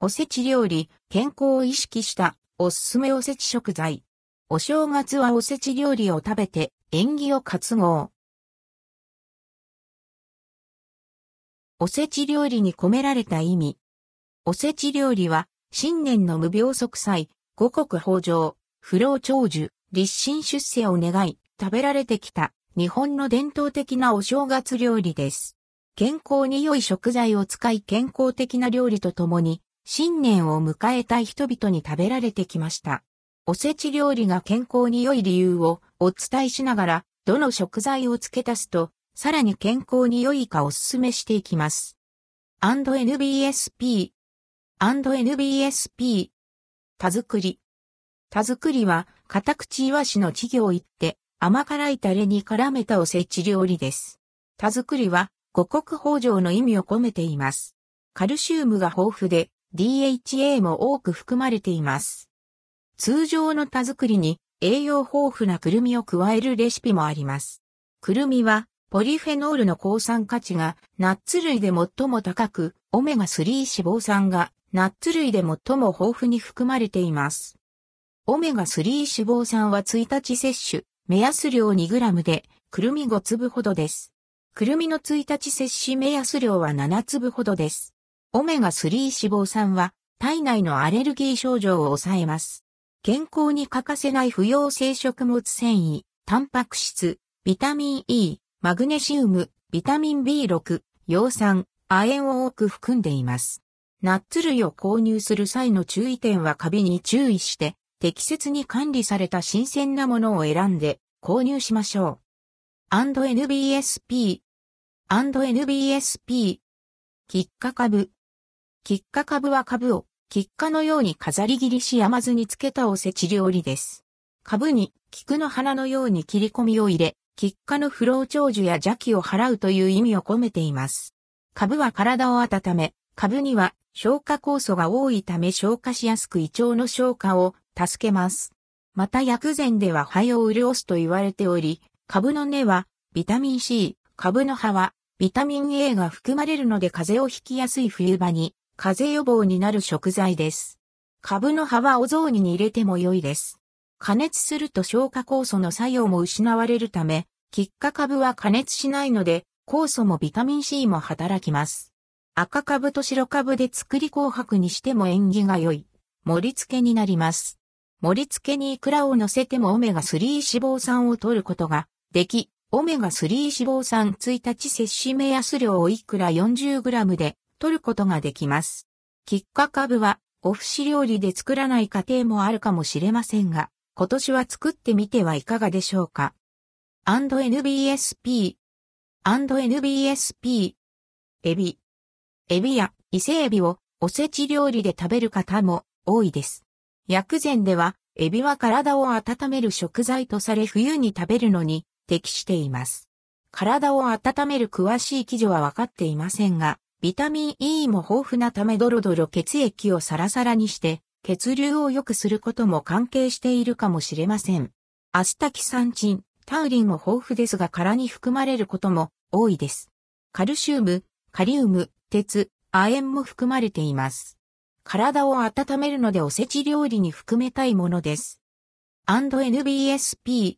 おせち料理、健康を意識したおすすめおせち食材。お正月はおせち料理を食べて縁起を担ごう。おせち料理に込められた意味。おせち料理は新年の無病息災、五穀豊穣、不老長寿、立身出世を願い、食べられてきた日本の伝統的なお正月料理です。健康に良い食材を使い健康的な料理とともに新年を迎えたい人々に食べられてきました。おせち料理が健康に良い理由をお伝えしながら、どの食材を付け足すと、さらに健康に良いかお勧めしていきます。&NBSP &NBSP 田作り田作りは、片口イワシの稚魚を言って、甘辛いタレに絡めたおせち料理です。田作りは、五穀豊穣の意味を込めています。カルシウムが豊富で、DHA も多く含まれています。通常の田作りに栄養豊富なくるみを加えるレシピもあります。くるみはポリフェノールの抗酸価値がナッツ類で最も高く、オメガ3脂肪酸がナッツ類で最も豊富に含まれています。オメガ3脂肪酸は1日摂取、目安量 2g で、くるみ5粒ほどです。くるみの1日摂取目安量は7粒ほどです。オメガ3脂肪酸は体内のアレルギー症状を抑えます。健康に欠かせない不溶性食物繊維、タンパク質、ビタミン E、マグネシウム、ビタミン B6、葉酸、亜鉛を多く含んでいます。ナッツ類を購入する際の注意点はカビに注意して適切に管理された新鮮なものを選んで購入しましょう。&NBSP &NBSP キッカ株キッカ株は株を、キッカのように飾り切りし甘酢につけたおせち料理です。株に、菊の花のように切り込みを入れ、キッカの不老長寿や邪気を払うという意味を込めています。株は体を温め、株には消化酵素が多いため消化しやすく胃腸の消化を助けます。また薬膳では肺を潤すと言われており、株の根はビタミン C、株の葉はビタミン A が含まれるので風邪をひきやすい冬場に風邪予防になる食材です。株の葉はお雑煮に入れても良いです。加熱すると消化酵素の作用も失われるため、喫下株は加熱しないので、酵素もビタミン C も働きます。赤株と白株で作り紅白にしても縁起が良い。盛り付けになります。盛り付けにイクラを乗せてもオメガ3脂肪酸を取ることができ、オメガ3脂肪酸1日摂取目安量をイクラ 40g で取ることができます。キッカ株は、お節料理で作らない家庭もあるかもしれませんが、今年は作ってみてはいかがでしょうか。&NBSP &NBSP エビ。エビや伊勢エビをおせち料理で食べる方も多いです。薬膳では、エビは体を温める食材とされ冬に食べるのに適しています。体を温める詳しい記事は分かっていませんが、ビタミン E も豊富なためドロドロ血液をサラサラにして血流を良くすることも関係しているかもしれません。アスタキサンチン、タウリンも豊富ですが殻に含まれることも多いです。カルシウム、カリウム、鉄、亜鉛も含まれています。体を温めるのでおせち料理に含めたいものです。&NBSP